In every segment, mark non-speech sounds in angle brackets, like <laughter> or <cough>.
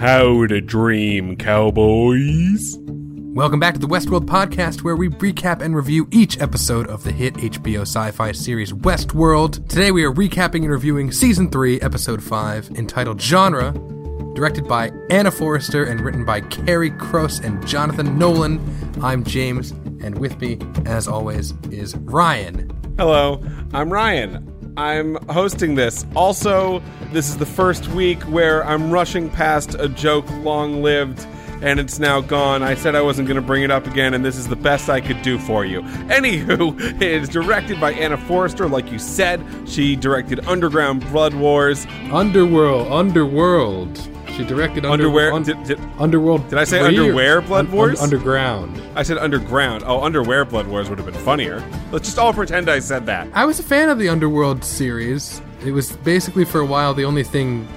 How to dream, cowboys. Welcome back to the Westworld podcast, where we recap and review each episode of the hit HBO sci fi series Westworld. Today we are recapping and reviewing Season 3, Episode 5, entitled Genre, directed by Anna Foerster and written by Carrie Cross and Jonathan Nolan. I'm James, and with me, as always, is Ryan. Hello, I'm Ryan. I'm hosting this. Also, this is the first week where I'm rushing past a joke long lived and it's now gone. I said I wasn't going to bring it up again, and this is the best I could do for you. Anywho, <laughs> it is directed by Anna Foerster, like you said. She directed Underground Blood Wars. Underworld, Underworld. She directed under, Underwear. un- did, did, Underworld. did I say 3 Underwear Blood Un- un- Wars? underground. I said Underground. Oh, Underwear Blood Wars would have been funnier. Let's just all pretend I said that. I was a fan of the Underworld series. It was basically for a while the only thing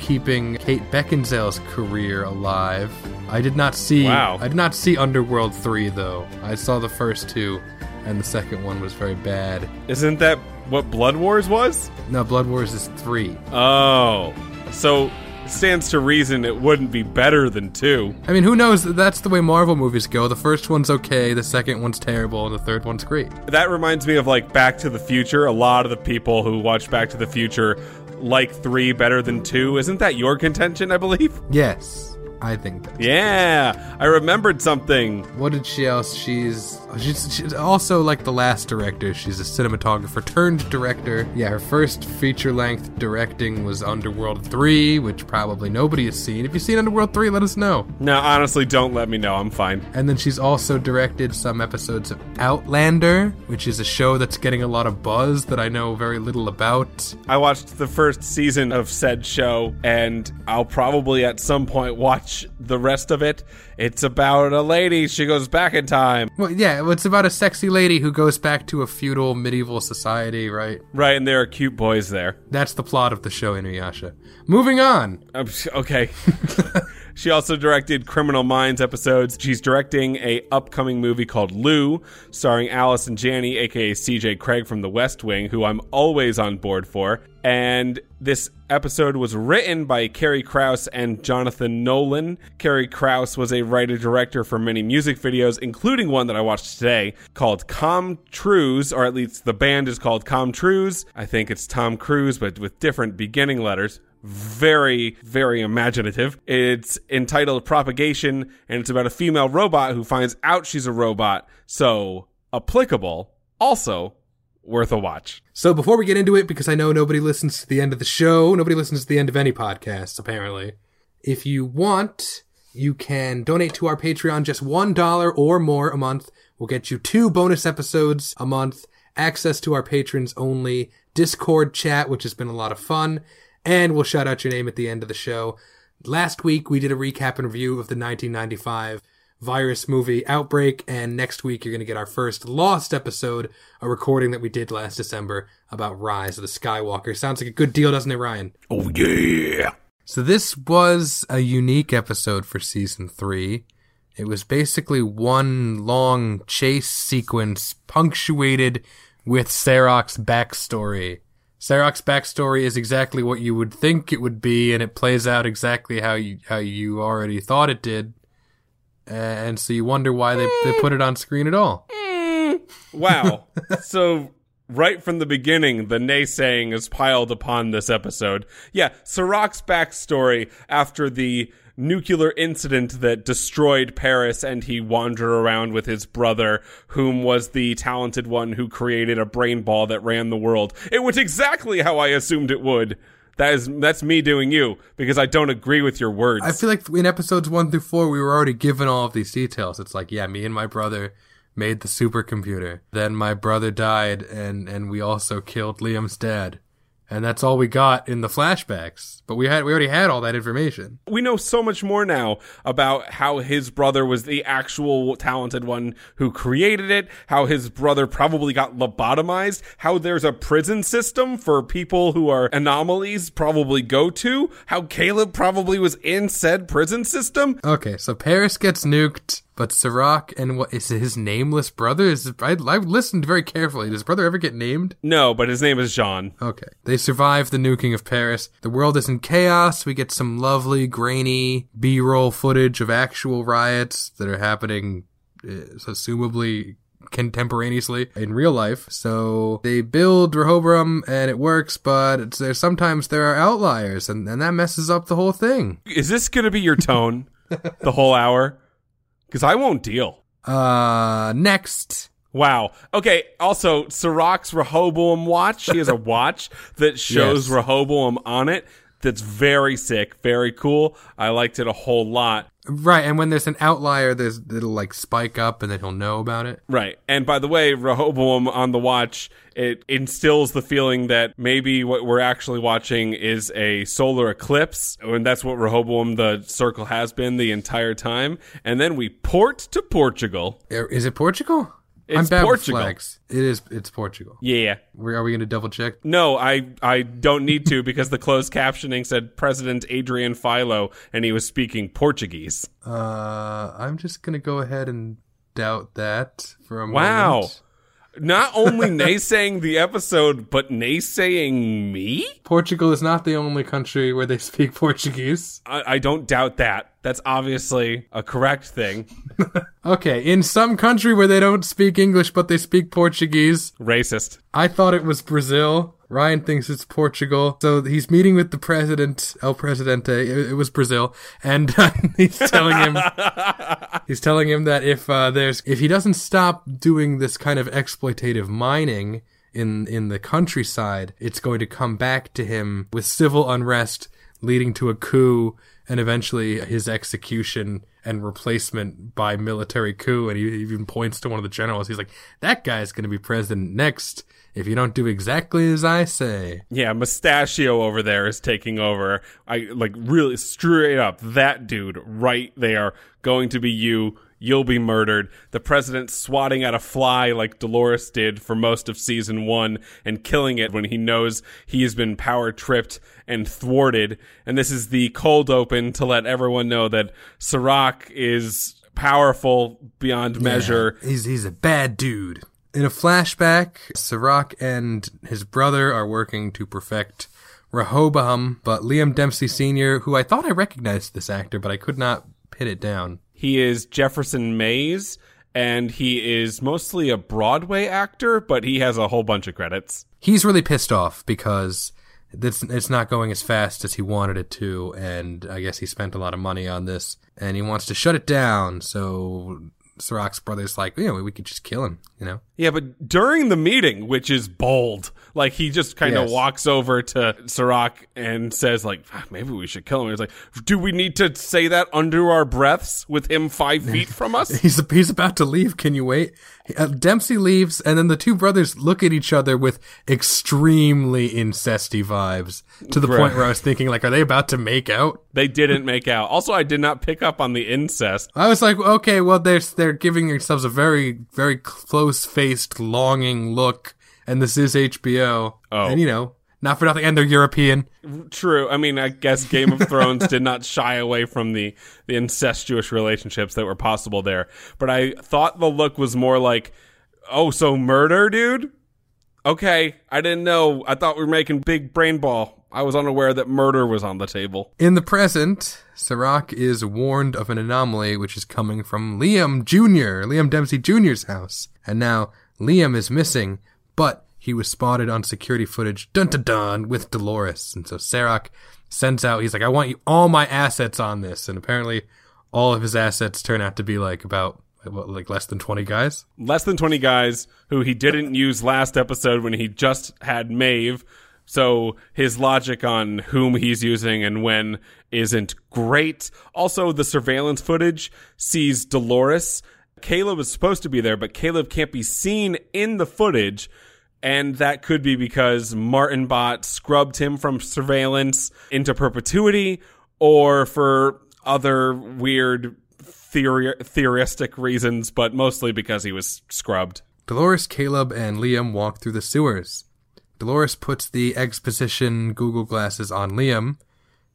keeping Kate Beckinsale's career alive. I did not see Wow. I did not see Underworld 3 though. I saw the first two and the second one was very bad. Isn't that what Blood Wars was? No, Blood Wars is 3. Oh. So, stands to reason it wouldn't be better than two. I mean, who knows? That's the way Marvel movies go. The first one's okay, the second one's terrible, and the third one's great. That reminds me of like Back to the Future. A lot of the people who watch Back to the Future like three better than two. Isn't that your contention, I believe? Yes, I think that. Yeah, I remembered something. What did she else? She's, she's she's also like the last director. She's a cinematographer turned director. Yeah, her first feature length directing was Underworld 3, which probably nobody has seen. If you've seen Underworld 3, let us know. No, honestly, don't let me know. I'm fine. And then she's also directed some episodes of Outlander, which is a show that's getting a lot of buzz that I know very little about. I watched the first season of said show, and I'll probably at some point watch the rest of it. It's about a lady. She goes back in time. Well, yeah, it's about a sexy lady who goes back to a feudal medieval society, right? Right, and there are cute boys there. That's the plot of the show, Inuyasha. Moving on. Um, <laughs> okay. <laughs> she also directed Criminal Minds episodes. She's directing a upcoming movie called Lou, starring Allison Janney, aka CJ Cregg from The West Wing, who I'm always on board for. And this episode was written by Karrie Crouse and Jonathan Nolan. Karrie Crouse was a writer director for many music videos, including one that I watched today called Com Truise, or at least the band is called Com Truise. I think it's Tom Cruise, but with different beginning letters very, very imaginative. It's entitled Propagation, and it's about a female robot who finds out she's a robot. So, applicable. Also, worth a watch. So before we get into it, because I know nobody listens to the end of the show, nobody listens to the end of any podcast, apparently. If you want, you can donate to our Patreon just $1 or more a month. We'll get you two bonus episodes a month, access to our patrons only Discord chat, which has been a lot of fun, and we'll shout out your name at the end of the show. Last week we did a recap and review of the 1995 virus movie Outbreak, and next week you're going to get our first Lost episode, a recording that we did last December about Rise of the Skywalker. Sounds like a good deal, doesn't it, Ryan? Oh, yeah. So this was a unique episode for season three. It was basically one long chase sequence punctuated with Serac's backstory. Serac's backstory is exactly what you would think it would be, and it plays out exactly how you how you already thought it did. And so you wonder why they, they put it on screen at all. <laughs> Wow. so, right from the beginning, the naysaying is piled upon this episode. Yeah, Serac's backstory after the nuclear incident that destroyed Paris and he wandered around with his brother, whom was the talented one who created a brain ball that ran the world. It went exactly how I assumed it would. That is, that's me doing you because I don't agree with your words. I feel like in episodes one through four, we were already given all of these details. It's like, yeah, me and my brother made the supercomputer. Then my brother died, and and we also killed Liam's dad. And that's all we got in the flashbacks. But we had we already had all that information. we know so much more now about how his brother was the actual talented one who created it, how his brother probably got lobotomized, how there's a prison system for people who are anomalies probably go to, how Caleb probably was in said prison system. Okay, so Paris gets nuked But Serac and what is his nameless brother? Is I, I listened very carefully. Does his brother ever get named? No, but his name is Jean. Okay. They survive the nuking of Paris. The world is in chaos. We get some lovely, grainy B-roll footage of actual riots that are happening, uh, assumably contemporaneously in real life. So they build Rehoboam and it works, but it's, there's sometimes there are outliers and, and that messes up the whole thing. Is this going to be your tone the whole hour? Because I won't deal. Uh, next. Wow. Okay. Also, Serac's Rehoboam watch. He has a <laughs> watch that shows Yes. Rehoboam on it. That's very sick, very cool. I liked it a whole lot. Right, and when there's an outlier, there's it'll like spike up, and then he'll know about it. Right. And by the way, Rehoboam on the watch, it instills the feeling that maybe what we're actually watching is a solar eclipse. And that's what Rehoboam, the circle, has been the entire time. And then we port to Portugal. Er, Is it Portugal? It's I'm bad Portugal. with flags. It is. It's Portugal. Yeah. Where are we going to double check? No, I I don't need to because the closed captioning said President Adrian Philo and he was speaking Portuguese. Uh, I'm just going to go ahead and doubt that for a Wow. moment. Not only naysaying the episode, but naysaying me? Portugal is not the only country where they speak Portuguese. I, I don't doubt that. That's obviously a correct thing. <laughs> Okay, in some country where they don't speak English but they speak Portuguese, Racist. I thought it was Brazil. Ryan thinks it's Portugal. So he's meeting with the president, El Presidente. It, it was Brazil, and <laughs> he's telling him <laughs> he's telling him that if uh, there's if he doesn't stop doing this kind of exploitative mining in in the countryside, it's going to come back to him with civil unrest leading to a coup and eventually his execution and replacement by military coup. And he even points to one of the generals. He's like, "That guy's going to be president next." If you don't do exactly as I say, Yeah, Mustachio over there is taking over. I like really straight up that dude right there going to be you. You'll be murdered. The president swatting at a fly like Dolores did for most of season one and killing it when he knows he has been power tripped and thwarted. And this is the cold open to let everyone know that Serac is powerful beyond measure. he's he's a bad dude. In a flashback, Serac and his brother are working to perfect Rehoboam, but Liam Dempsey Sr., who I thought I recognized this actor, but I could not pin it down. He is Jefferson Mays, and he is mostly a Broadway actor, but he has a whole bunch of credits. He's really pissed off because it's, it's not going as fast as he wanted it to, and I guess he spent a lot of money on this, and he wants to shut it down, so Serac's brother's like, you know, we could just kill him, you know? Yeah, but during the meeting, which is bold, like he just kind of Yes. walks over to Serac and says, like, "Ah, maybe we should kill him. He's like, do we need to say that under our breaths with him five feet from us? <laughs> He's he's about to leave. Can you wait? Uh, Dempsey leaves, and then the two brothers look at each other with extremely incesty vibes to the Right. point where I was thinking, like, are they about to make out? they didn't make out. Also, I did not pick up on the incest. I was like, okay, well, they're they're giving themselves a very very close faced longing look, and this is HBO, Oh. and you know, not for nothing, and they're European. True. I mean, I guess Game of Thrones did not shy away from the the incestuous relationships that were possible there. But I thought the look was more like, oh, so murder, dude. Okay, I didn't know. I thought we were making big brain ball. I was unaware that murder was on the table. In the present, Serac is warned of an anomaly which is coming from Liam Jr., Liam Dempsey Jr.'s house. And now Liam is missing, but he was spotted on security footage, dun dun dun, with Dolores. And so Serac sends out, he's like, I want you, all my assets on this. And apparently all of his assets turn out to be like about, like less than 20 guys? Less than 20 guys who he didn't use last episode when he just had Maeve. So his logic on whom he's using and when isn't great. Also, the surveillance footage sees Dolores. Caleb is supposed to be there, but Caleb can't be seen in the footage. And that could be because Martin Bot scrubbed him from surveillance into perpetuity or for other weird theory- theoristic reasons, but mostly because he was scrubbed. Dolores, Caleb, and Liam walk through the sewers. Dolores puts the exposition Google glasses on Liam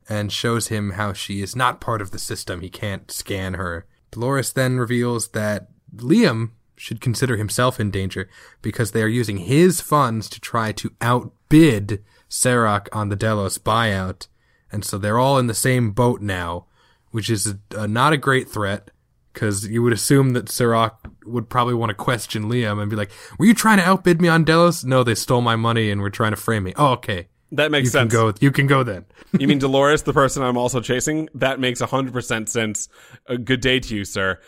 and shows him how she is not part of the system. He can't scan her Dolores then reveals that Liam should consider himself in danger because they are using his funds to try to outbid Serac on the Delos buyout. And so they're all in the same boat now, which is a, a, not a great threat because you would assume that Serac would probably want to question Liam and be like, "Were you trying to outbid me on Delos? No, they stole my money and were trying to frame me. Oh, okay, that makes you sense. Can go, you can go then. <laughs> you mean Dolores, the person I'm also chasing? That makes 100% sense. A good day to you, sir.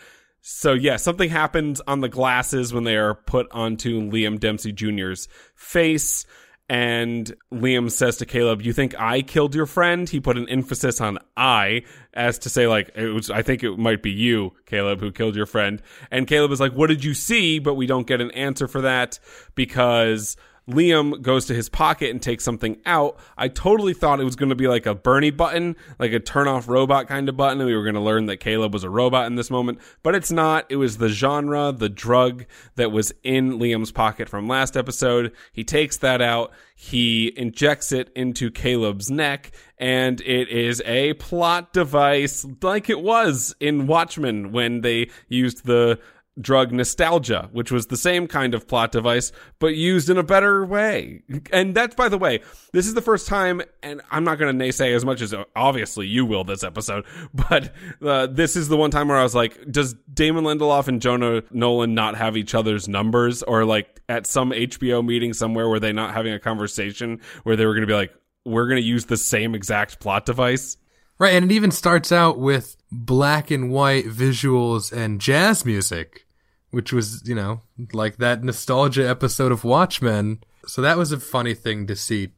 So yeah, something happens on the glasses when they are put onto Liam Dempsey Jr.'s face. And Liam says to Caleb, "You think I killed your friend?" He put an emphasis on "I," as to say, like, it was. I think it might be you, Caleb, who killed your friend. And Caleb is like, "What did you see?" But we don't get an answer for that because Liam goes to his pocket and takes something out. I totally thought it was going to be like a Bernie button, like a turn off robot kind of button. And we were going to learn that Caleb was a robot in this moment, but it's not. It was the genre, the drug that was in Liam's pocket from last episode. He takes that out. He injects it into Caleb's neck and it is a plot device like it was in Watchmen when they used the drug nostalgia, which was the same kind of plot device, but used in a better way. And that's, by the way, this is the first time, and I'm not going to naysay as much as obviously you will this episode, <laughs> but uh, this is the one time where I was like, does Damon Lindelof and Jonah Nolan not have each other's numbers? Or like at some HBO meeting somewhere where they not having a conversation where they were going to be like, we're going to use the same exact plot device? Right, and it even starts out with black and white visuals and jazz music which was, you know, like that nostalgia episode of Watchmen. So that was a funny thing to see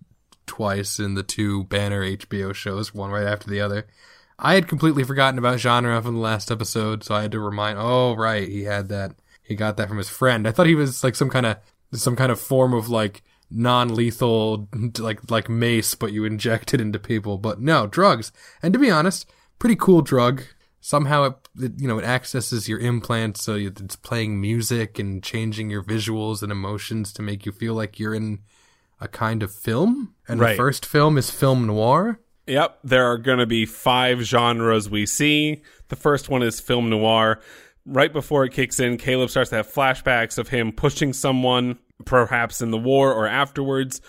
twice in the two banner HBO shows, one right after the other. I had completely forgotten about genre from the last episode, so I had to remind, oh, right, he had that. He got that from his friend. I thought he was like some kind of, some kind of form of like non-lethal, <laughs> like, like mace, but you inject it into people. But no, drugs. And to be honest, pretty cool drug somehow it, it, you know it accesses your implants so it's playing music and changing your visuals and emotions to make you feel like you're in a kind of film. And right. the first film is film noir. Yep there are going to be five genres we see. The first one is film noir. Right before it kicks in caleb starts to have flashbacks of him pushing someone perhaps in the war or afterwards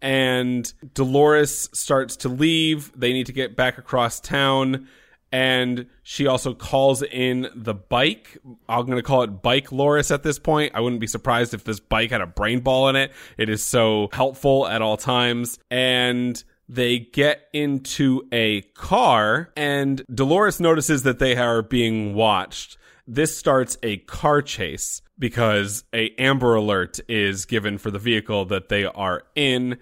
and dolores starts to leave. They need to get back across town and she also calls in the bike. I'm going to call it Bike Loris at this point. I wouldn't be surprised if this bike had a brain ball in it. It is so helpful at all times. And they get into a car, and Dolores notices that they are being watched. This starts a car chase because a Amber Alert is given for the vehicle that they are in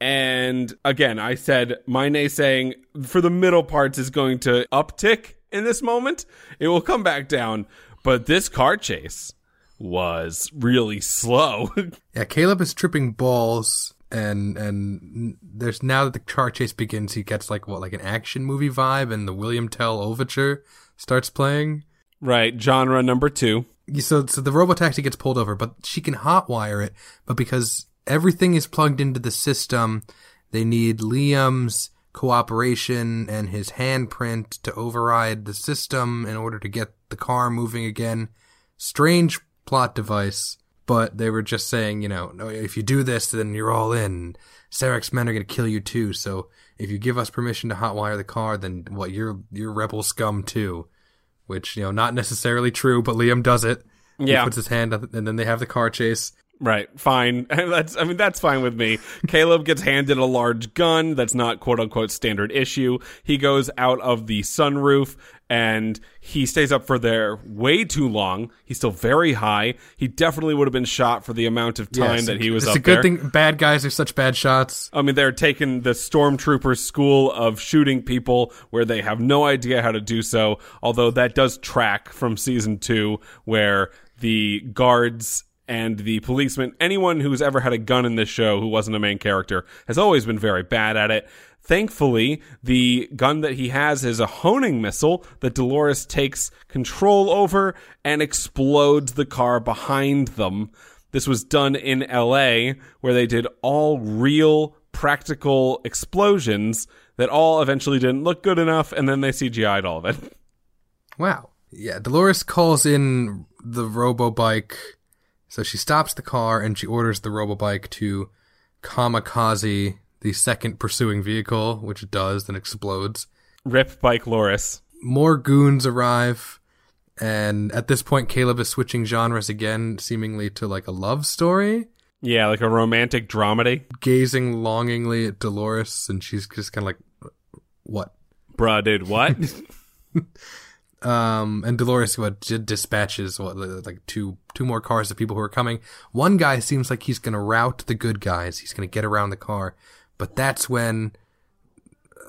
and again, I said my naysaying for the middle parts is going to uptick in this moment. It will come back down. But this car chase was really slow. <laughs> yeah, Caleb is tripping balls and and there's now that the car chase begins, he gets like what, like an action movie vibe and the William Tell overture starts playing. Right, genre number two. So so the robot taxi gets pulled over, but she can hotwire it, but because everything is plugged into the system. They need Liam's cooperation and his handprint to override the system in order to get the car moving again. Strange plot device, but they were just saying, you know, if you do this, then you're all in. Serac's men are going to kill you too. So if you give us permission to hotwire the car, then what? You're you're rebel scum too, which you know not necessarily true, but Liam does it. Yeah, he puts his hand up, and then they have the car chase. Right, fine. <laughs> That's I mean that's fine with me. Caleb gets handed a large gun that's not quote unquote standard issue. He goes out of the sunroof and he stays up for there way too long. He's still very high. He definitely would have been shot for the amount of time yes, that he was it's up a good there. thing bad guys are such bad shots. I mean they're taking the stormtrooper school of shooting people where they have no idea how to do so, although that does track from season 2 where the guards and the policeman, anyone who's ever had a gun in this show who wasn't a main character, has always been very bad at it. Thankfully, the gun that he has is a honing missile that Dolores takes control over and explodes the car behind them. This was done in LA, where they did all real practical explosions that all eventually didn't look good enough, and then they CGI'd all of it. <laughs> Wow. Yeah, Dolores calls in the robo bike. So she stops the car and she orders the robo bike to kamikaze the second pursuing vehicle, which it does, then explodes. Rip Bike Loris. More goons arrive, and at this point, Caleb is switching genres again, seemingly to like a love story, Yeah, like a romantic dramedy. gazing longingly at Dolores, and she's just kind of like, "What?" Bruh, dude, what? <laughs> Um, and Dolores what dispatches what like two two more cars of people who are coming. One guy seems like he's gonna rout the good guys. He's gonna get around the car, but that's when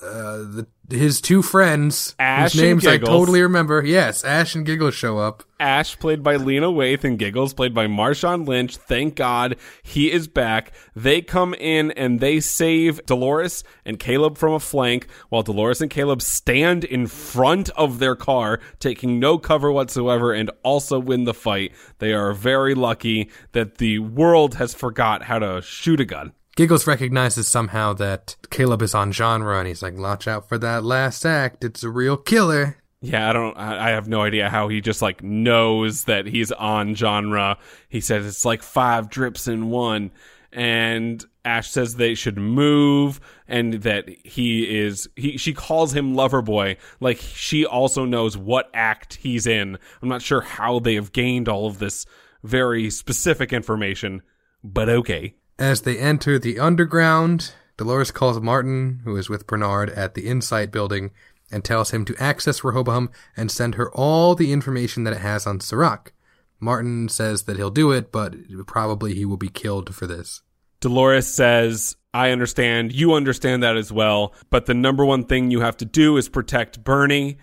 uh, the his two friends, Ash whose names I totally remember. Yes, Ash and Giggles show up. Ash, played by Lena Waithe, and Giggles, played by Marshawn Lynch. Thank God he is back. They come in and they save Dolores and Caleb from a flank, while Dolores and Caleb stand in front of their car, taking no cover whatsoever, and also win the fight. They are very lucky that the world has forgot how to shoot a gun. Giggles recognizes somehow that Caleb is on genre, and he's like, "Watch out for that last act. It's a real killer." Yeah, I don't. I have no idea how he just like knows that he's on genre. He says it's like five drips in one, and Ash says they should move, and that he is. He she calls him lover boy, like she also knows what act he's in. I'm not sure how they have gained all of this very specific information, but okay. As they enter the underground, Dolores calls Martin, who is with Bernard at the Incite building, and tells him to access Rehoboam and send her all the information that it has on Serac. Martin says that he'll do it, but probably he will be killed for this. Dolores says, I understand. You understand that as well. But the number one thing you have to do is protect Bernie,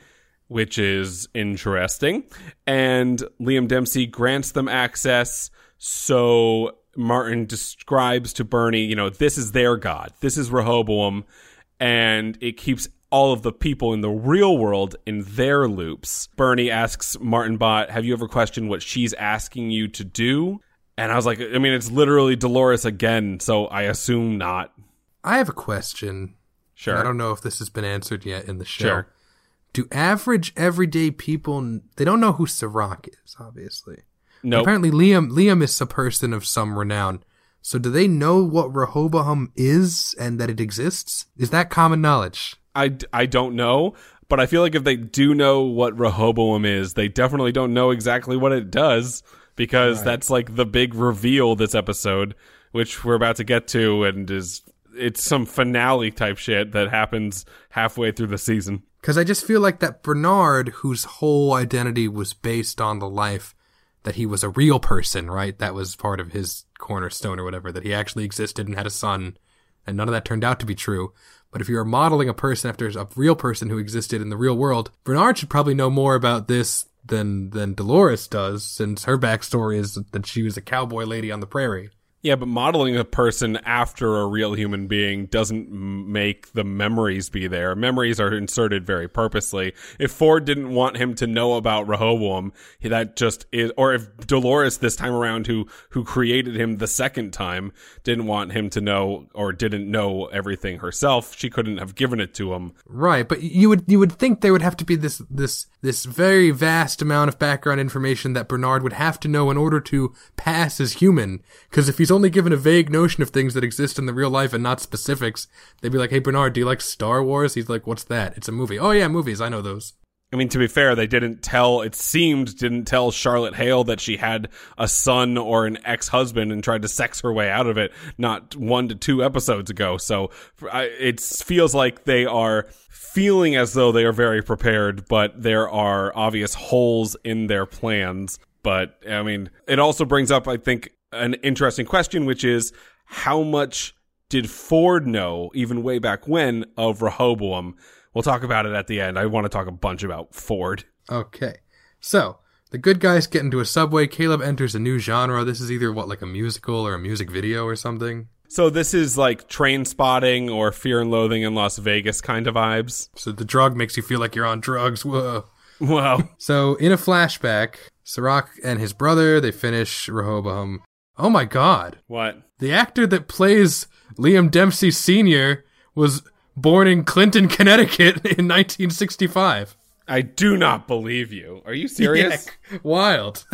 which is interesting. And Liam Dempsey grants them access. So Martin describes to Bernie, you know, this is their God. This is Rehoboam. And it keeps all of the people in the real world in their loops. Bernie asks Martin Bot, Have you ever questioned what she's asking you to do? And I was like, I mean, it's literally Dolores again, so I assume not. I have a question. Sure. I don't know if this has been answered yet in the show. Sure. Do average everyday people they don't know who Serac is, obviously. Nope. Apparently Liam Liam is a person of some renown. So do they know what Rehoboam is and that it exists? Is that common knowledge? I, I don't know, but I feel like if they do know what Rehoboam is, they definitely don't know exactly what it does because that's like the big reveal this episode, which we're about to get to, and is it's some finale type shit that happens halfway through the season. Because I just feel like that Bernard, whose whole identity was based on the life that he was a real person, right? That was part of his cornerstone or whatever, that he actually existed and had a son. And none of that turned out to be true. But if you're modeling a person after a real person who existed in the real world, Bernard should probably know more about this than than Dolores does, since her backstory is that she was a cowboy lady on the prairie. Yeah, but modeling a person after a real human being doesn't make the memories be there. Memories are inserted very purposely. If Ford didn't want him to know about Rehoboam, that just is, or if Dolores this time around, who who created him the second time, didn't want him to know or didn't know everything herself, she couldn't have given it to him. Right, but you would you would think there would have to be this this this very vast amount of background information that Bernard would have to know in order to pass as human. Because if he's only given a vague notion of things that exist in the real life and not specifics, they'd be like, "Hey Bernard, do you like Star Wars?" He's like, "What's that? It's a movie." Oh yeah, movies. I know those. I mean, to be fair, they didn't tell, it seemed, didn't tell Charlotte Hale that she had a son or an ex husband and tried to sex her way out of it not one to two episodes ago. So it feels like they are feeling as though they are very prepared, but there are obvious holes in their plans. But I mean, it also brings up, I think, an interesting question, which is how much did Ford know, even way back when, of Rehoboam? We'll talk about it at the end. I want to talk a bunch about Ford. Okay, so the good guys get into a subway. Caleb enters a new genre. This is either what like a musical or a music video or something. So this is like train spotting or fear and loathing in Las Vegas kind of vibes. So the drug makes you feel like you're on drugs. Whoa. Wow. <laughs> So in a flashback, Serac and his brother they finish Rehoboam. Oh my god. what? The actor that plays Liam Dempsey Sr. was born in Clinton, Connecticut <laughs> in 1965. I do not believe you. Are you serious? <laughs> Yeah, wild.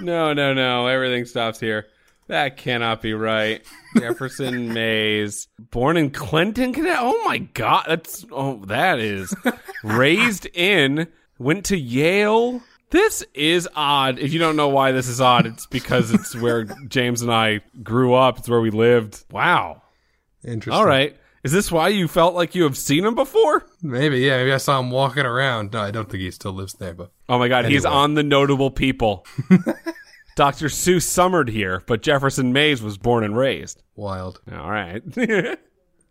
no, no, no. Everything stops here. That cannot be right. Jefferson Mays, born in Clinton, Connecticut. Oh my God, that's oh that is raised in, went to Yale. This is odd. If you don't know why this is odd, it's because it's where <laughs> James and I grew up. It's where we lived. Wow. Interesting. All right. Is this why you felt like you have seen him before? Maybe, yeah. Maybe I saw him walking around. No, I don't think he still lives there, but Oh my God, he's on the notable people. <laughs> Dr. Seuss summered here, but Jefferson Mays was born and raised. wild. All right. <laughs>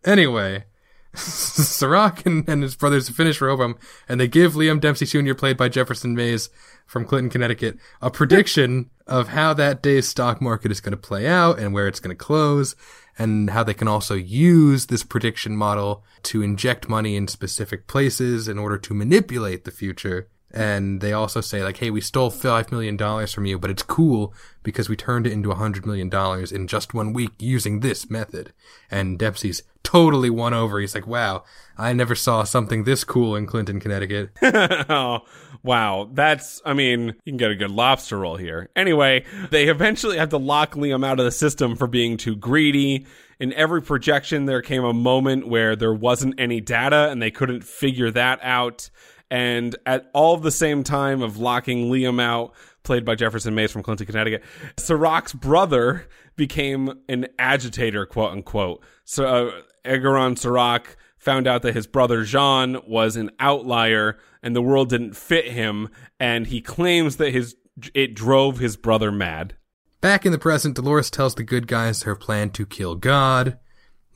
Anyway, <laughs> Serac and, and his brothers finish Rehoboam, and they give Liam Dempsey Jr., played by Jefferson Mays from Clinton, Connecticut, a prediction of how that day's stock market is going to play out and where it's going to close, and how they can also use this prediction model to inject money in specific places in order to manipulate the future. And they also say like, hey, we stole five million dollars from you, but it's cool because we turned it into a hundred million dollars in just one week using this method. And Dempsey's totally won over. He's like, wow, I never saw something this cool in Clinton, Connecticut. <laughs> oh, wow. That's, I mean, you can get a good lobster roll here. Anyway, they eventually have to lock Liam out of the system for being too greedy. In every projection, there came a moment where there wasn't any data and they couldn't figure that out. And at all the same time of locking Liam out, played by Jefferson Mays from Clinton, Connecticut, Serac's brother became an agitator, quote unquote. So uh, Engerraund Serac found out that his brother Jean was an outlier and the world didn't fit him, and he claims that his it drove his brother mad. Back in the present, Dolores tells the good guys her plan to kill God.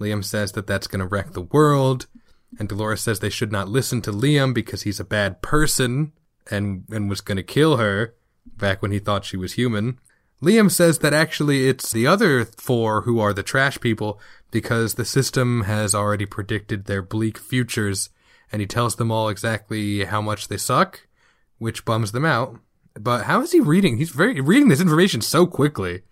Liam says that that's going to wreck the world. And Dolores says they should not listen to Liam because he's a bad person and, and was going to kill her back when he thought she was human. Liam says that actually it's the other four who are the trash people because the system has already predicted their bleak futures and he tells them all exactly how much they suck, which bums them out. But how is he reading? He's very reading this information so quickly.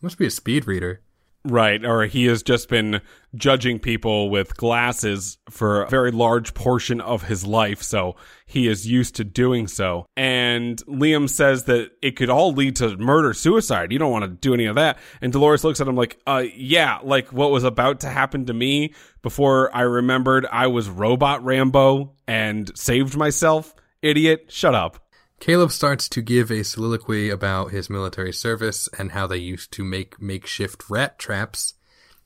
Must be a speed reader. Right, or he has just been judging people with glasses for a very large portion of his life, so he is used to doing so. And Liam says that it could all lead to murder suicide. You don't want to do any of that. And Dolores looks at him like, uh, yeah, like what was about to happen to me before I remembered I was robot Rambo and saved myself. Idiot, shut up. Caleb starts to give a soliloquy about his military service and how they used to make makeshift rat traps.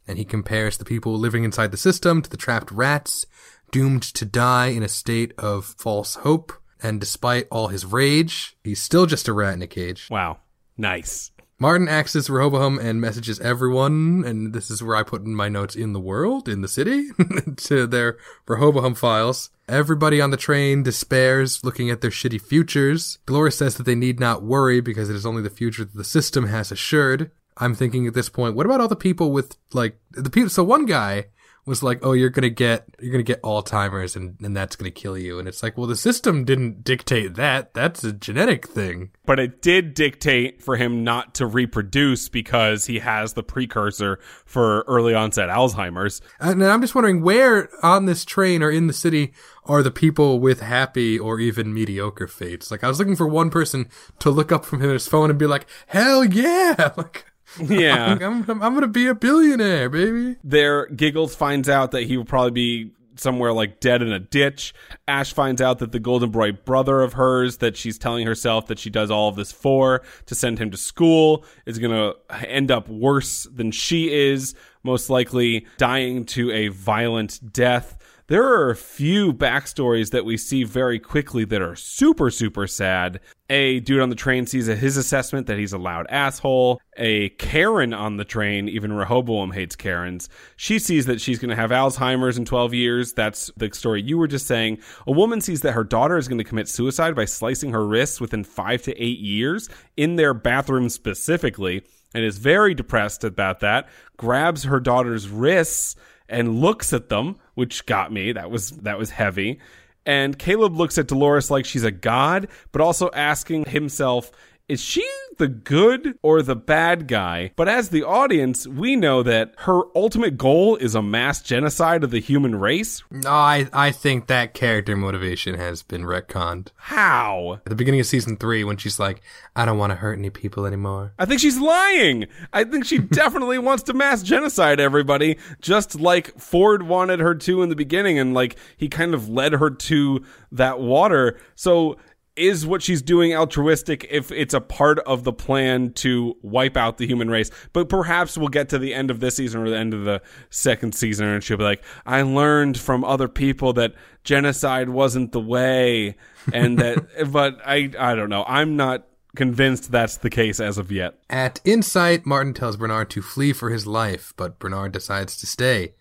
And he compares the people living inside the system to the trapped rats, doomed to die in a state of false hope. And despite all his rage, he's still just a rat in a cage. Wow. Nice. Martin axes Rehoboam and messages everyone, and this is where I put in my notes in the world, in the city, <laughs> to their Rehoboam files. Everybody on the train despairs, looking at their shitty futures. Dolores says that they need not worry because it is only the future that the system has assured. I'm thinking at this point, what about all the people with, like, the people, so one guy was like, oh, you're gonna get, you're gonna get Alzheimer's and, and that's gonna kill you. And it's like, well, the system didn't dictate that. That's a genetic thing. But it did dictate for him not to reproduce because he has the precursor for early onset Alzheimer's. And I'm just wondering where on this train or in the city are the people with happy or even mediocre fates? Like I was looking for one person to look up from his phone and be like, "Hell yeah!" <laughs> Like <laughs> Yeah. I'm, I'm, I'm gonna be a billionaire, baby. there, Giggles finds out that he will probably be somewhere like dead in a ditch. Ash finds out that the Golden Boy brother of hers that she's telling herself that she does all of this for to send him to school is going to end up worse than she is, most likely dying to a violent death. There are a few backstories that we see very quickly that are super, super sad. A dude on the train sees at his assessment that he's a loud asshole. A Karen on the train, even Rehoboam hates Karens. She sees that she's going to have Alzheimer's in 12 years. That's the story you were just saying. A woman sees that her daughter is going to commit suicide by slicing her wrists within five to eight years in their bathroom specifically and is very depressed about that. Grabs her daughter's wrists and looks at them, which got me. That was that was heavy. And Caleb looks at Dolores like she's a god, but also asking himself is she the good or the bad guy? But as the audience, we know that her ultimate goal is a mass genocide of the human race. No, I I think that character motivation has been retconned. How? At the beginning of season three, when she's like, "I don't want to hurt any people anymore." I think she's lying. I think she <laughs> definitely wants to mass genocide everybody, just like Ford wanted her to in the beginning, and like he kind of led her to that water. So is what she's doing altruistic if it's a part of the plan to wipe out the human race. But perhaps we'll get to the end of this season or the end of the second season and she'll be like, I learned from other people that genocide wasn't the way. And that, <laughs> but I, I don't know. I'm not convinced that's the case as of yet. At Incite, Martin tells Bernard to flee for his life, but Bernard decides to stay.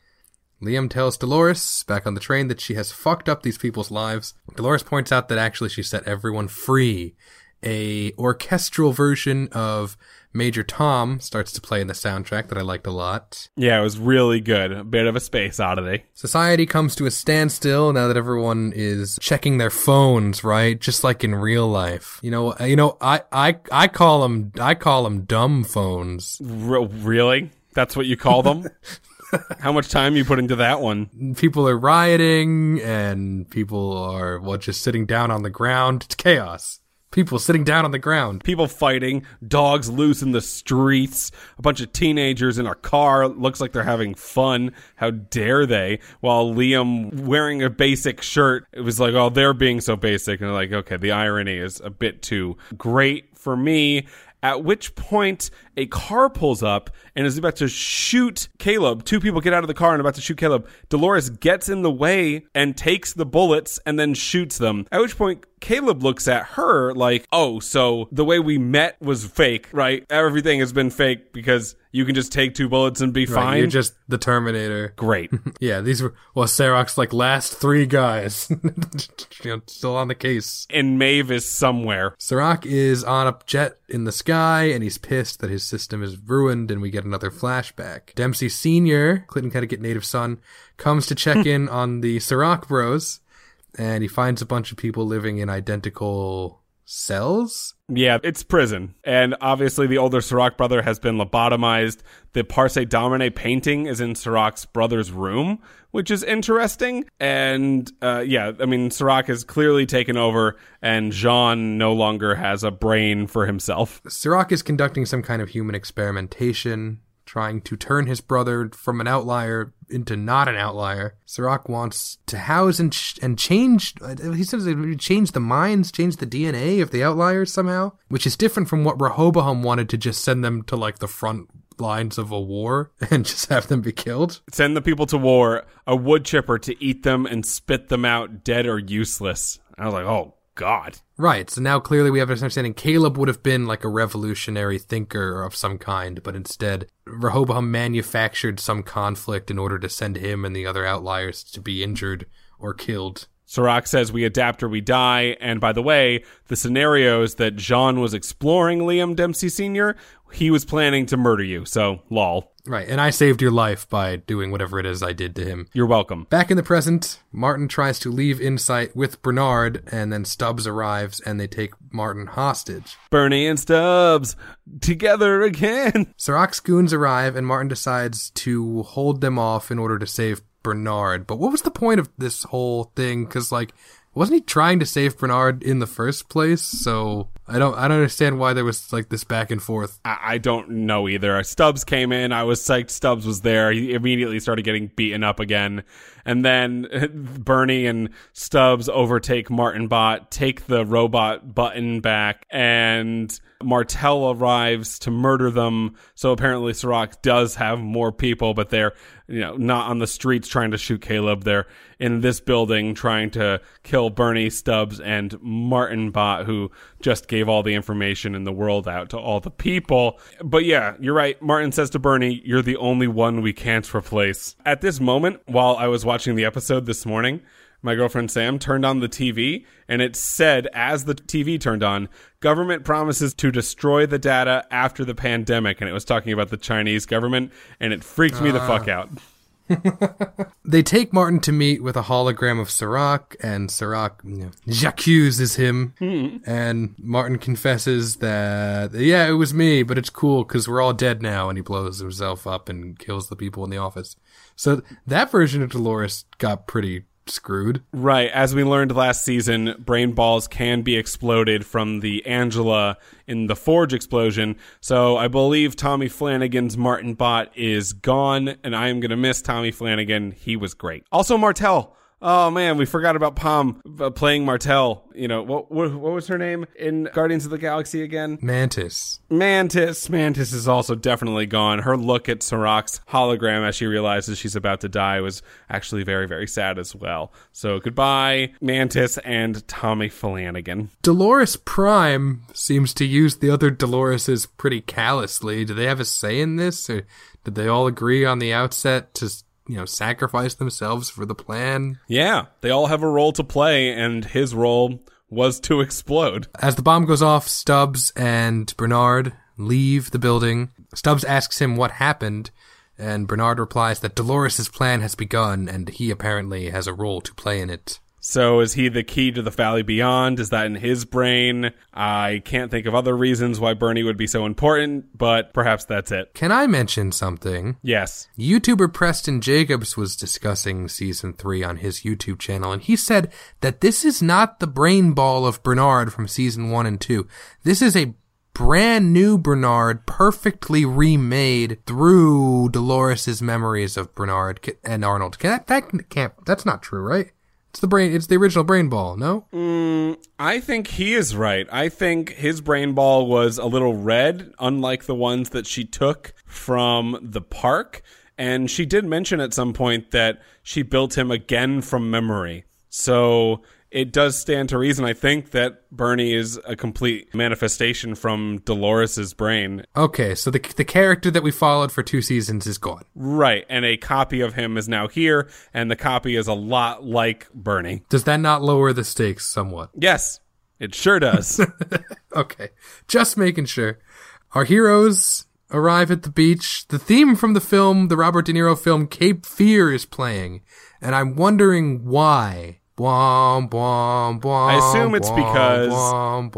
Liam tells Dolores, back on the train, that she has fucked up these people's lives. Dolores points out that actually she set everyone free. A orchestral version of Major Tom starts to play in the soundtrack that I liked a lot. Yeah, it was really good. A bit of a space oddity. Society comes to a standstill now that everyone is checking their phones, right? Just like in real life. You know, uh, you know, I, I, I call them, I call them dumb phones. R- really? That's what you call them? <laughs> How much time you put into that one? People are rioting and people are, well, just sitting down on the ground. It's chaos. People sitting down on the ground. People fighting, dogs loose in the streets, a bunch of teenagers in a car. Looks like they're having fun. How dare they? While Liam wearing a basic shirt, it was like, oh, they're being so basic. And like, okay, the irony is a bit too great for me. At which point, a car pulls up and is about to shoot Caleb. Two people get out of the car and about to shoot Caleb. Dolores gets in the way and takes the bullets and then shoots them. At which point, Caleb looks at her like, oh, so the way we met was fake, right? Everything has been fake because you can just take two bullets and be Right, fine. You're just the Terminator. Great. <laughs> Yeah, these were, well, Serac's like last three guys. <laughs> you know, still on the case. and Maeve is somewhere. Serac is on a jet in the sky and he's pissed that his system is ruined and we get another flashback. Dempsey Sr., Clinton Connecticut native son, comes to check <laughs> in on the Serac bros and he finds a bunch of people living in identical cells. Yeah, it's prison. And obviously, the older Serac brother has been lobotomized. The Parce Domine painting is in Serac's brother's room, which is interesting. And uh, yeah, I mean, Serac has clearly taken over, and Jean no longer has a brain for himself. Serac is conducting some kind of human experimentation, trying to turn his brother from an outlier into not an outlier. Serac wants to house and and change. uh, He says change the minds, change the DNA of the outliers somehow, which is different from what Rehoboam wanted to just send them to like the front lines of a war <laughs> and just have them be killed. Send the people to war, a wood chipper to eat them and spit them out dead or useless. I was like, oh, God. Right. So now clearly we have an understanding Caleb would have been like a revolutionary thinker of some kind, but instead Rehoboam manufactured some conflict in order to send him and the other outliers to be injured or killed. Serac says we adapt or we die. And by the way, the scenarios that Jean was exploring, Liam Dempsey Sr., he was planning to murder you. So, lol. Right. And I saved your life by doing whatever it is I did to him. You're welcome. Back in the present, Martin tries to leave Incite with Bernard, and then Stubbs arrives and they take Martin hostage. Bernie and Stubbs together again. <laughs> Serac's goons arrive, and Martin decides to hold them off in order to save Bernard. But what was the point of this whole thing? Because, like, wasn't he trying to save Bernard in the first place? So I don't, I don't understand why there was like this back and forth. I, I don't know either. Stubbs came in. I was psyched Stubbs was there. He immediately started getting beaten up again. And then <laughs> Bernie and Stubbs overtake Martin Bot, take the robot button back, and Martell arrives to murder them. So apparently Serac does have more people, but they're, you know, not on the streets trying to shoot Caleb. They're in this building trying to kill Bernie Stubbs and Martin Bot, who just gave all the information in the world out to all the people. But yeah, you're right. Martin says to Bernie, You're the only one we can't replace. At this moment, while I was watching the episode this morning, my girlfriend Sam turned on the TV and it said, as the TV turned on, government promises to destroy the data after the pandemic. And it was talking about the Chinese government and it freaked me the ah. fuck out. <laughs> They take Martin to meet with a hologram of Serac, and Serac you know, j'accuses him. Hmm. And Martin confesses that, yeah, it was me, but it's cool because we're all dead now. And he blows himself up and kills the people in the office. So that version of Dolores got pretty screwed. Right. As we learned last season, brain balls can be exploded from the Angela in the Forge explosion. So I believe Tommy Flanagan's Martin Bot is gone, and I am going to miss Tommy Flanagan. He was great. Also, Martell. Oh man, we forgot about Pom uh, playing Martel. You know what, what? What was her name in Guardians of the Galaxy again? Mantis. Mantis. Mantis is also definitely gone. Her look at Serac's hologram as she realizes she's about to die was actually very, very sad as well. So goodbye, Mantis and Tommy Flanagan. Dolores Prime seems to use the other Doloreses pretty callously. Do they have a say in this, or did they all agree on the outset to, you know, sacrifice themselves for the plan? Yeah, they all have a role to play, and his role was to explode. As the bomb goes off, Stubbs and Bernard leave the building. Stubbs asks him what happened, and Bernard replies that Dolores's plan has begun, and he apparently has a role to play in it. So is he the key to the Valley Beyond? Is that in his brain? I can't think of other reasons why Bernie would be so important, but perhaps that's it. Can I mention something? Yes. YouTuber Preston Jacobs was discussing season three on his YouTube channel, and he said that this is not the brain ball of Bernard from season one and two. This is a brand new Bernard, perfectly remade through Dolores's memories of Bernard and Arnold. Can that, that can't, that's not true, right? It's the brain, it's the original brain ball, no? Mm, I think he is right. I think his brain ball was a little red, unlike the ones that she took from the park. And she did mention at some point that she built him again from memory. So it does stand to reason, I think, that Bernie is a complete manifestation from Dolores's brain. Okay, so the, the character that we followed for two seasons is gone. Right. And a copy of him is now here, and the copy is a lot like Bernie. Does that not lower the stakes somewhat? Yes, it sure does. <laughs> Okay, just making sure. Our heroes arrive at the beach. The theme from the film, the Robert De Niro film Cape Fear, is playing, and I'm wondering why. Bwom, bwom, bwom, I assume it's because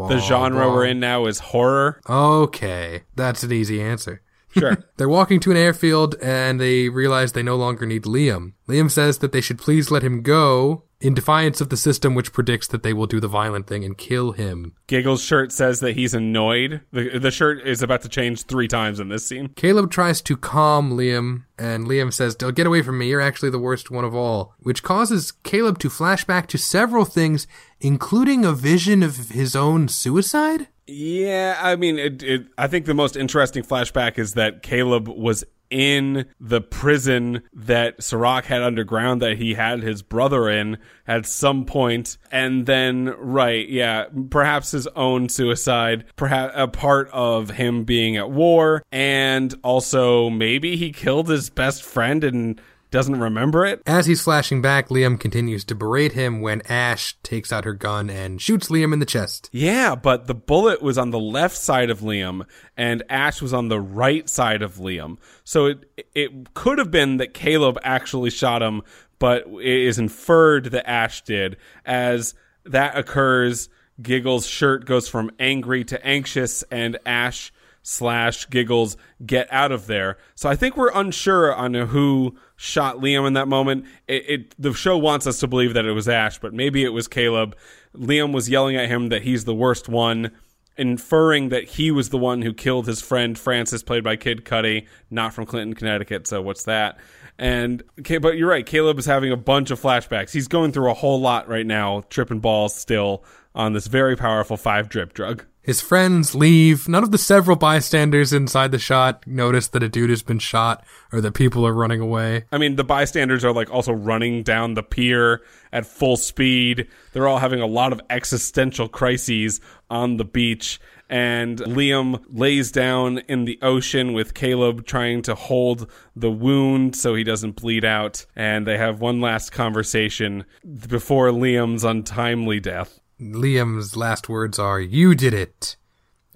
the genre we're in now is horror. Okay, that's an easy answer. <laughs> Sure. They're walking to an airfield and they realize they no longer need Liam. Liam says that they should please let him go in defiance of the system which predicts that they will do the violent thing and kill him. Giggles' shirt says that he's annoyed. The, the shirt is about to change three times in this scene. Caleb tries to calm Liam, and Liam says, "Don't get away from me. You're actually the worst one of all," which causes Caleb to flash back to several things, including a vision of his own suicide. Yeah, I mean, it, it, I think the most interesting flashback is that Caleb was in the prison that Serac had underground that he had his brother in at some point, and then right, yeah, perhaps his own suicide, perhaps a part of him being at war, and also maybe he killed his best friend and doesn't remember it. As he's flashing back, Liam continues to berate him when Ash takes out her gun and shoots Liam in the chest. Yeah, but the bullet was on the left side of Liam and Ash was on the right side of Liam. So it it could have been that Caleb actually shot him, but it is inferred that Ash did. As that occurs, Giggles' shirt goes from angry to anxious and Ash slash Giggles get out of there. So I think we're unsure on who shot Liam in that moment. It, it the show wants us to believe that it was Ash, but maybe it was Caleb. Liam was yelling at him that he's the worst one, inferring that he was the one who killed his friend Francis, played by Kid Cudi, not from Clinton, Connecticut. So what's that? And okay, but you're right. Caleb is having a bunch of flashbacks. He's going through a whole lot right now, tripping balls still on this very powerful five drip drug. His friends leave. None of the several bystanders inside the shot notice that a dude has been shot or that people are running away. I mean, the bystanders are like also running down the pier at full speed. They're all having a lot of existential crises on the beach. And Liam lays down in the ocean with Caleb trying to hold the wound so he doesn't bleed out. And they have one last conversation before Liam's untimely death. Liam's last words are, You did it.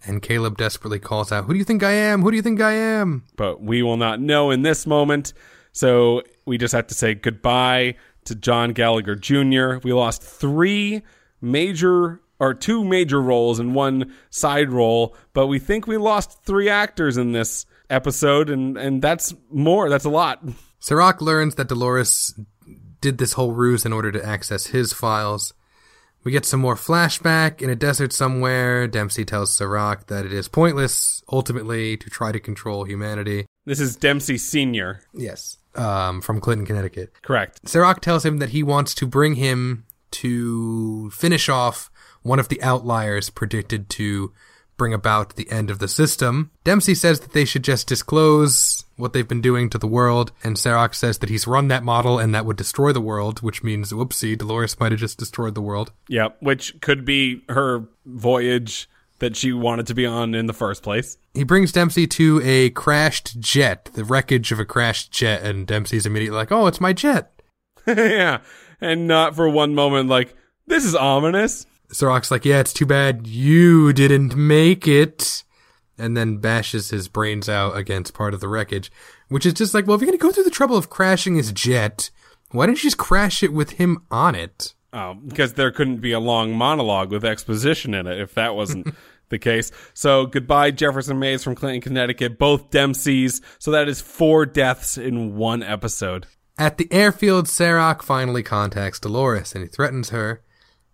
And Caleb desperately calls out, Who do you think I am? Who do you think I am? But we will not know in this moment. So we just have to say goodbye to John Gallagher Jr. We lost three major or two major roles and one side role, but we think we lost three actors in this episode, and and that's more. That's a lot. Serac learns that Dolores did this whole ruse in order to access his files. We get some more flashback in a desert somewhere. Dempsey tells Serac that it is pointless, ultimately, to try to control humanity. This is Dempsey Senior. Yes. Um, from Clinton, Connecticut. Correct. Serac tells him that he wants to bring him to finish off one of the outliers predicted to bring about the end of the system. Dempsey says that they should just disclose what they've been doing to the world, and Serac says that he's run that model and that would destroy the world, which means, whoopsie, Dolores might have just destroyed the world. Yep, which could be her voyage that she wanted to be on in the first place. He brings Dempsey to a crashed jet, the wreckage of a crashed jet, and Dempsey's immediately like, oh, it's my jet. <laughs> yeah, and not for one moment like, this is ominous. Serac's like, yeah, it's too bad you didn't make it. And then bashes his brains out against part of the wreckage, which is just like, well, if you're going to go through the trouble of crashing his jet, why didn't you just crash it with him on it? Oh, because there couldn't be a long monologue with exposition in it if that wasn't <laughs> the case. So goodbye, Jefferson Mays from Clinton, Connecticut, both Dempseys. So that is four deaths in one episode. At the airfield, Serac finally contacts Dolores and he threatens her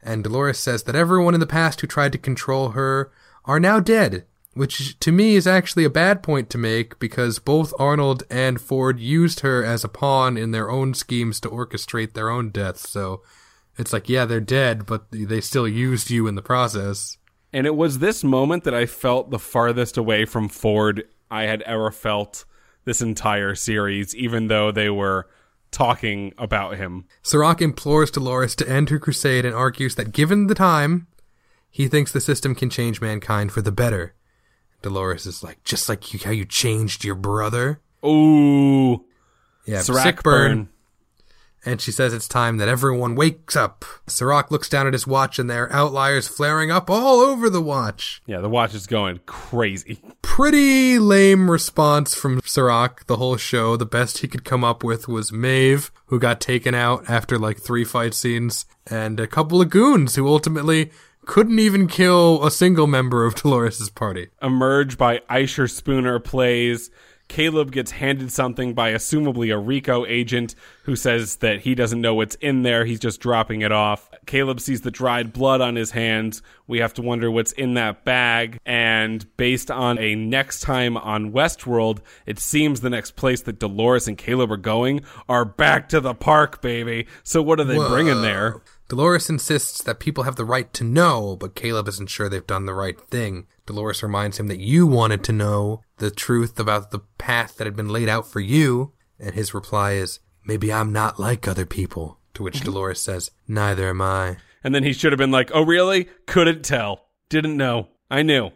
and Dolores says that everyone in the past who tried to control her are now dead, which to me is actually a bad point to make because both Arnold and Ford used her as a pawn in their own schemes to orchestrate their own deaths. So it's like, yeah, they're dead, but they still used you in the process. And it was this moment that I felt the farthest away from Ford I had ever felt this entire series, even though they were talking about him. Serac implores Dolores to end her crusade and argues that given the time, he thinks the system can change mankind for the better. Dolores is like, just like you, how you changed your brother. Ooh. Yeah, Serac sick burn. And she says it's time that everyone wakes up. Serac looks down at his watch and there are outliers flaring up all over the watch. Yeah, the watch is going crazy. Pretty lame response from Serac the whole show. The best he could come up with was Maeve, who got taken out after like three fight scenes, and a couple of goons who ultimately couldn't even kill a single member of <laughs> Dolores' party. Emerge by Fischerspooner plays Caleb gets handed something by assumably a Rico agent who says that he doesn't know what's in there. He's just dropping it off. Caleb sees the dried blood on his hands. We have to wonder what's in that bag. And based on a next time on Westworld, it seems the next place that Dolores and Caleb are going are back to the park, baby. So what are they Whoa. bringing there? Dolores insists that people have the right to know, but Caleb isn't sure they've done the right thing. Dolores reminds him that you wanted to know the truth about the path that had been laid out for you, and his reply is, Maybe I'm not like other people. To which mm-hmm. Dolores says, Neither am I. And then he should have been like, Oh, really? Couldn't tell. Didn't know. I knew.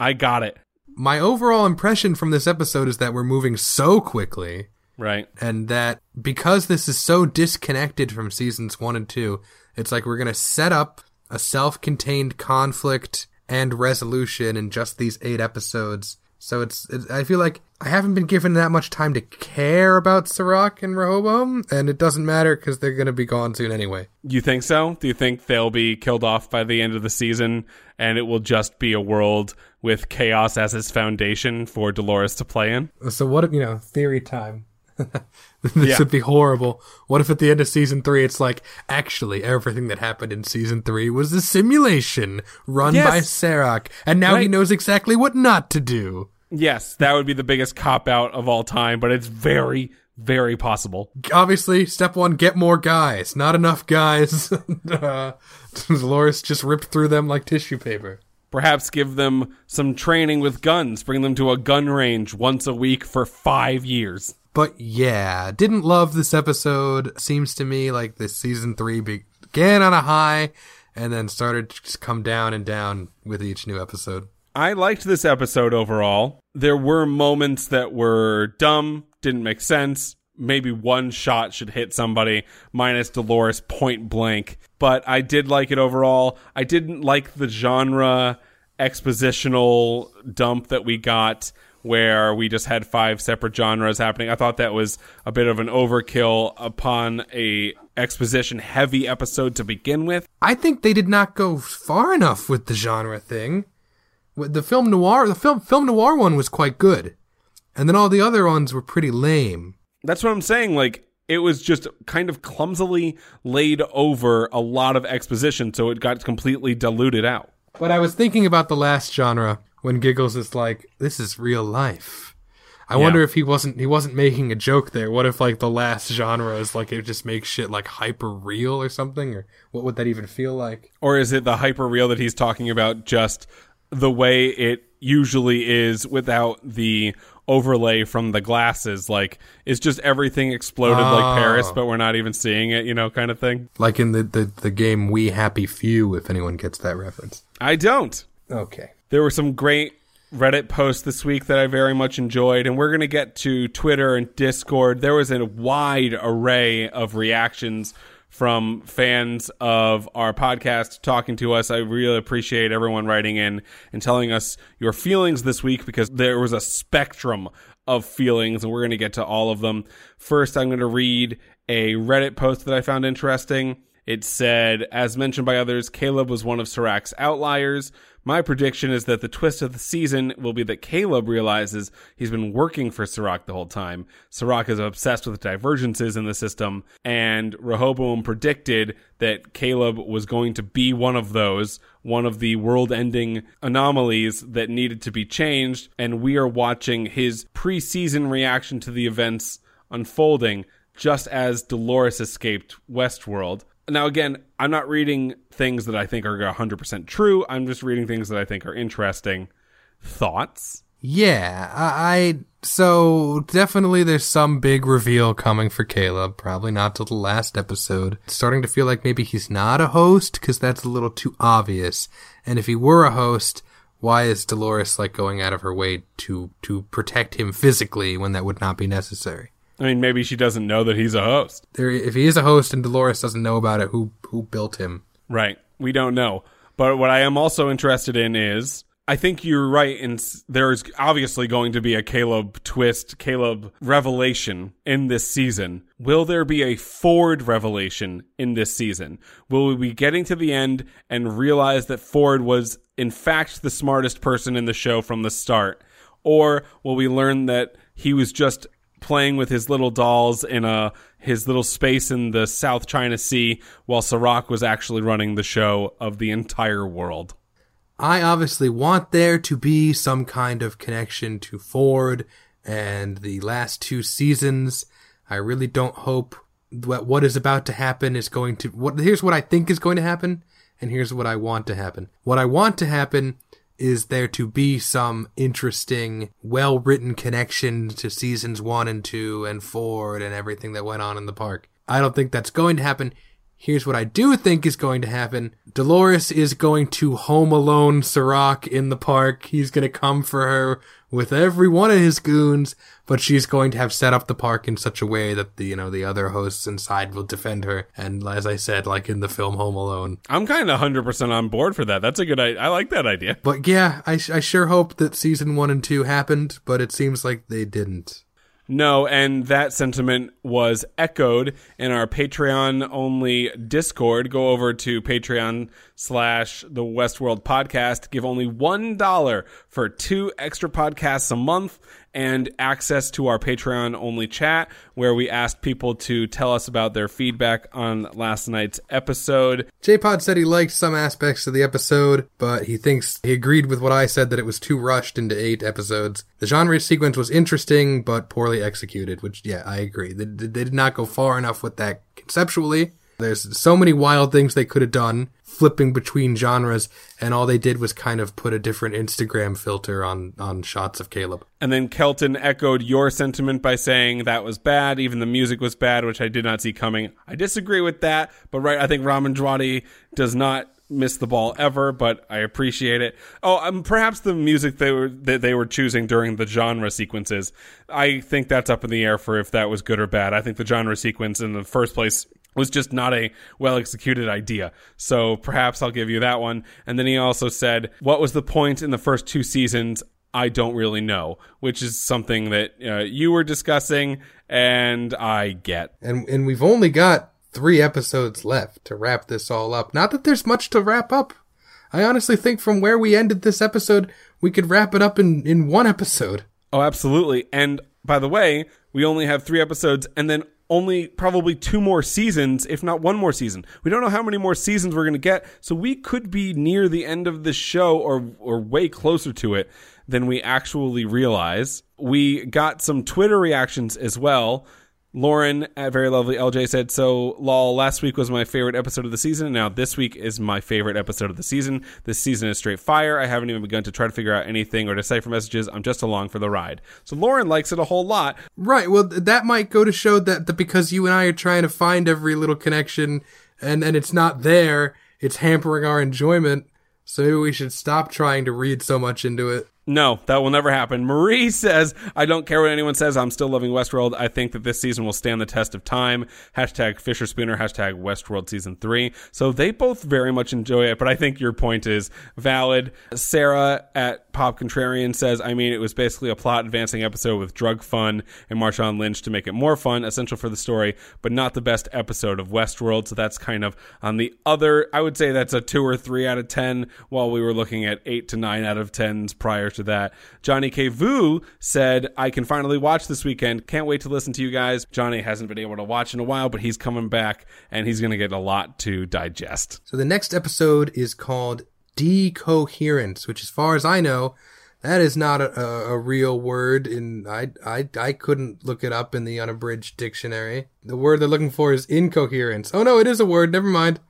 I got it. My overall impression from this episode is that we're moving so quickly. Right. And that because this is so disconnected from seasons one and two, it's like we're going to set up a self contained conflict and resolution in just these eight episodes. So it's, it's, I feel like I haven't been given that much time to care about Serac and Rehoboam, and it doesn't matter because they're going to be gone soon anyway. You think so? Do you think they'll be killed off by the end of the season and it will just be a world with chaos as its foundation for Dolores to play in? So what if, you know, theory time. <laughs> this Yeah. would be horrible. What if at the end of season three it's like, actually, everything that happened in season three was a simulation run Yes. by Serac, and now he knows exactly what not to do. Yes, that would be the biggest cop out of all time, but it's very, very possible. Obviously, step one, get more guys. Not enough guys. <laughs> uh, <laughs> Dolores just ripped through them like tissue paper. Perhaps give them some training with guns, bring them to a gun range once a week for five years. But yeah, didn't love this episode. Seems to me like this season three began on a high and then started to just come down and down with each new episode. I liked this episode overall. There were moments that were dumb, didn't make sense. Maybe one shot should hit somebody, minus Dolores point blank. But I did like it overall. I didn't like the genre expositional dump that we got where we just had five separate genres happening. I thought that was a bit of an overkill upon a exposition heavy episode to begin with. I think they did not go far enough with the genre thing. The film noir, the film film noir one was quite good, and then all the other ones were pretty lame. That's what I'm saying. Like it was just kind of clumsily laid over a lot of exposition, so it got completely diluted out. But I was thinking about the last genre when Giggles is like, "This is real life." I wonder if he wasn't he wasn't making a joke there. What if like the last genre is like it just makes shit like hyper real or something, or what would that even feel like? Or is it the hyper real that he's talking about just the way it usually is without the overlay from the glasses? Like, it's just everything exploded like oh. Paris, but we're not even seeing it, you know, kind of thing? Like in the the, the game We Happy Few, if anyone gets that reference. I don't. Okay. There were some great Reddit posts this week that I very much enjoyed, and we're going to get to Twitter and Discord. There was a wide array of reactions from fans of our podcast talking to us. I really appreciate everyone writing in and telling us your feelings this week because there was a spectrum of feelings, and we're going to get to all of them. First, I'm going to read a Reddit post that I found interesting. It said, as mentioned by others, Caleb was one of Serac's outliers. My prediction is that the twist of the season will be that Caleb realizes he's been working for Serac the whole time. Serac is obsessed with divergences in the system, and Rehoboam predicted that Caleb was going to be one of those, one of the world ending anomalies that needed to be changed, and we are watching his preseason reaction to the events unfolding just as Dolores escaped Westworld. Now, again, I'm not reading things that I think are 100% true. I'm just reading things that I think are interesting. Thoughts? Yeah, I, so definitely there's some big reveal coming for Caleb. Probably not till the last episode. It's starting to feel like maybe he's not a host because that's a little too obvious. And if he were a host, why is Dolores like going out of her way to to protect him physically when that would not be necessary? I mean, maybe she doesn't know that he's a host. There, if he is a host and Dolores doesn't know about it, who who built him? Right. We don't know. But what I am also interested in is I think you're right in s- there's obviously going to be a Caleb twist, Caleb revelation in this season. Will there be a Ford revelation in this season? Will we be getting to the end and realize that Ford was in fact the smartest person in the show from the start? Or will we learn that he was just playing with his little dolls in a his little space in the South China Sea while Serac was actually running the show of the entire world. I obviously want there to be some kind of connection to Ford and the last two seasons. I really don't hope that what is about to happen is going to what here's what I think is going to happen and here's what I want to happen. What I want to happen is there to be some interesting, well written connection to seasons one and two and Ford and everything that went on in the park. I don't think that's going to happen. Here's what I do think is going to happen. Dolores is going to home alone Serac in the park. He's going to come for her with every one of his goons, but she's going to have set up the park in such a way that the, you know, the other hosts inside will defend her. And as I said, like in the film Home Alone. I'm kind of 100% on board for that. That's a good I, I like that idea. But yeah, I, I sure hope that season one and two happened, but it seems like they didn't. No, and that sentiment was echoed in our Patreon only Discord. Go over to Patreon slash the Westworld podcast. Give only one dollar for two extra podcasts a month and access to our Patreon only chat where we asked people to tell us about their feedback on last night's episode. J-Pod said he liked some aspects of the episode, but he thinks he agreed with what I said that it was too rushed into eight episodes. The genre sequence was interesting, but poorly executed, which, yeah, I agree. They, they did not go far enough with that conceptually. There's so many wild things they could have done, flipping between genres, and all they did was kind of put a different Instagram filter on, on shots of Caleb. And then Kelton echoed your sentiment by saying that was bad. Even the music was bad, which I did not see coming. I disagree with that, but right, I think Ramin Djawadi does not miss the ball ever, but I appreciate it. Oh, um, perhaps the music they were that they were choosing during the genre sequences. I think that's up in the air for if that was good or bad. I think the genre sequence in the first place was just not a well executed idea. So perhaps I'll give you that one. And then he also said, What was the point in the first two seasons? I don't really know, which is something that uh, you were discussing and I get. And and we've only got three episodes left to wrap this all up. Not that there's much to wrap up. I honestly think from where we ended this episode, we could wrap it up in, in one episode. Oh, absolutely. And by the way, we only have three episodes and then only probably two more seasons, if not one more season. We don't know how many more seasons we're going to get, so we could be near the end of the show or or way closer to it than we actually realize. We got some Twitter reactions as well. Lauren at Very Lovely LJ said, So, lol, last week was my favorite episode of the season. Now this week is my favorite episode of the season. This season is straight fire. I haven't even begun to try to figure out anything or decipher messages. I'm just along for the ride. So, Lauren likes it a whole lot. Right. Well, that might go to show that, that because you and I are trying to find every little connection and, and it's not there, it's hampering our enjoyment. So maybe we should stop trying to read so much into it. No, that will never happen. Marie <laughs> says, I don't care what anyone says. I'm still loving Westworld. I think that this season will stand the test of time. Hashtag Fischerspooner, hashtag Westworld season three. So they both very much enjoy it, but I think your point is valid. Sarah at Pop Contrarian says, I mean, it was basically a plot advancing episode with drug fun and Marshawn Lynch to make it more fun, essential for the story, but not the best episode of Westworld. So that's kind of on the other, I would say that's a two or three out of 10, while we were looking at eight to nine out of 10s prior to that. Johnny K. Vu said, I can finally watch this weekend. Can't wait to listen to you guys. Johnny hasn't been able to watch in a while, but he's coming back and he's going to get a lot to digest. So the next episode is called Decoherence, which as far as I know, that is not a, a, a real word in I, I I couldn't look it up in the unabridged dictionary. The word they're looking for is incoherence. Oh no, it is a word. Never mind.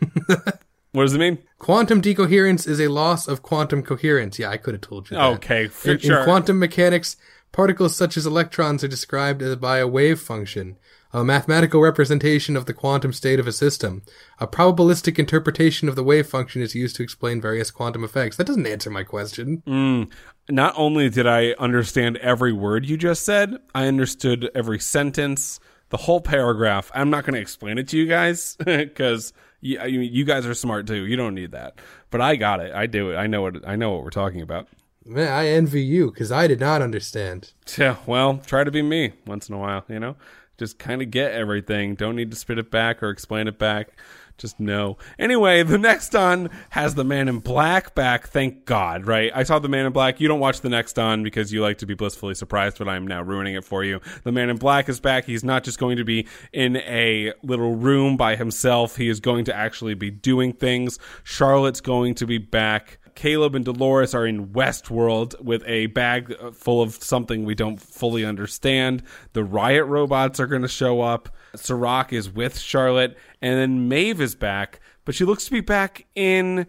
<laughs> What does it mean? Quantum decoherence is a loss of quantum coherence. Yeah, I could have told you that. Okay, for In, sure. in quantum mechanics, particles such as electrons are described as by a wave function, a mathematical representation of the quantum state of a system. A probabilistic interpretation of the wave function is used to explain various quantum effects. That doesn't answer my question. Mm. Not only did I understand every word you just said, I understood every sentence, the whole paragraph. I'm not going to explain it to you guys <laughs> because you, you guys are smart too. You don't need that, but I got it. I do it. I know what I know what we're talking about. Man, I envy you because I did not understand. Yeah, well, try to be me once in a while. You know, just kind of get everything. Don't need to spit it back or explain it back. Just no. Anyway, the next on has the Man in Black back. Thank God, right? I saw the Man in Black. You don't watch the next on because you like to be blissfully surprised, but I am now ruining it for you. The Man in Black is back. He's not just going to be in a little room by himself. He is going to actually be doing things. Charlotte's going to be back. Caleb and Dolores are in Westworld with a bag full of something we don't fully understand. The riot robots are going to show up. Serac is with Charlotte, and then Maeve is back, but she looks to be back in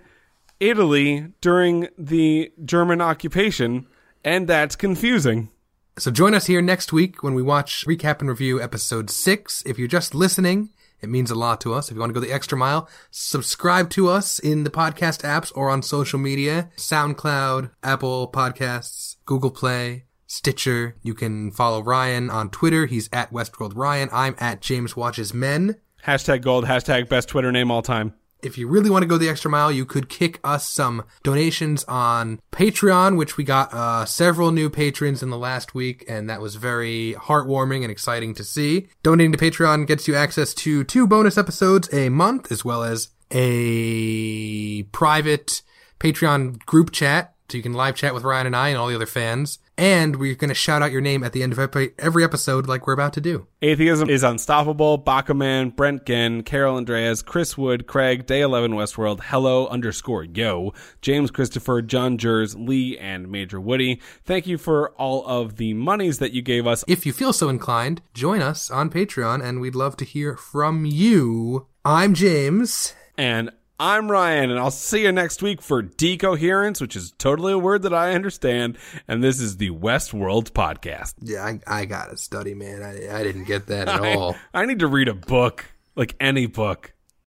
Italy during the German occupation, and that's confusing. So join us here next week when we watch, recap, and review episode six. If you're just listening, it means a lot to us. If you want to go the extra mile, subscribe to us in the podcast apps or on social media SoundCloud, Apple Podcasts, Google Play, Stitcher. You can follow Ryan on Twitter. He's at Westworld Ryan. I'm at James Watches Men. Hashtag gold, hashtag best Twitter name all time. If you really want to go the extra mile, you could kick us some donations on Patreon, which we got uh, several new patrons in the last week, and that was very heartwarming and exciting to see. Donating to Patreon gets you access to two bonus episodes a month, as well as a private Patreon group chat, so you can live chat with Ryan and I and all the other fans. And we're going to shout out your name at the end of every episode, like we're about to do. Atheism is unstoppable. Brent Ginn, Carol Andreas, Chris Wood, Craig, Day 11 Westworld, Hello underscore Yo, James Christopher, John Jers, Lee, and Major Woody. Thank you for all of the monies that you gave us. If you feel so inclined, join us on Patreon, and we'd love to hear from you. I'm James. And I'm Ryan, and I'll see you next week for decoherence, which is totally a word that I understand. And this is the Westworld podcast. Yeah, I, I got to study, man. I, I didn't get that at <laughs> all. I need to read a book, like any book.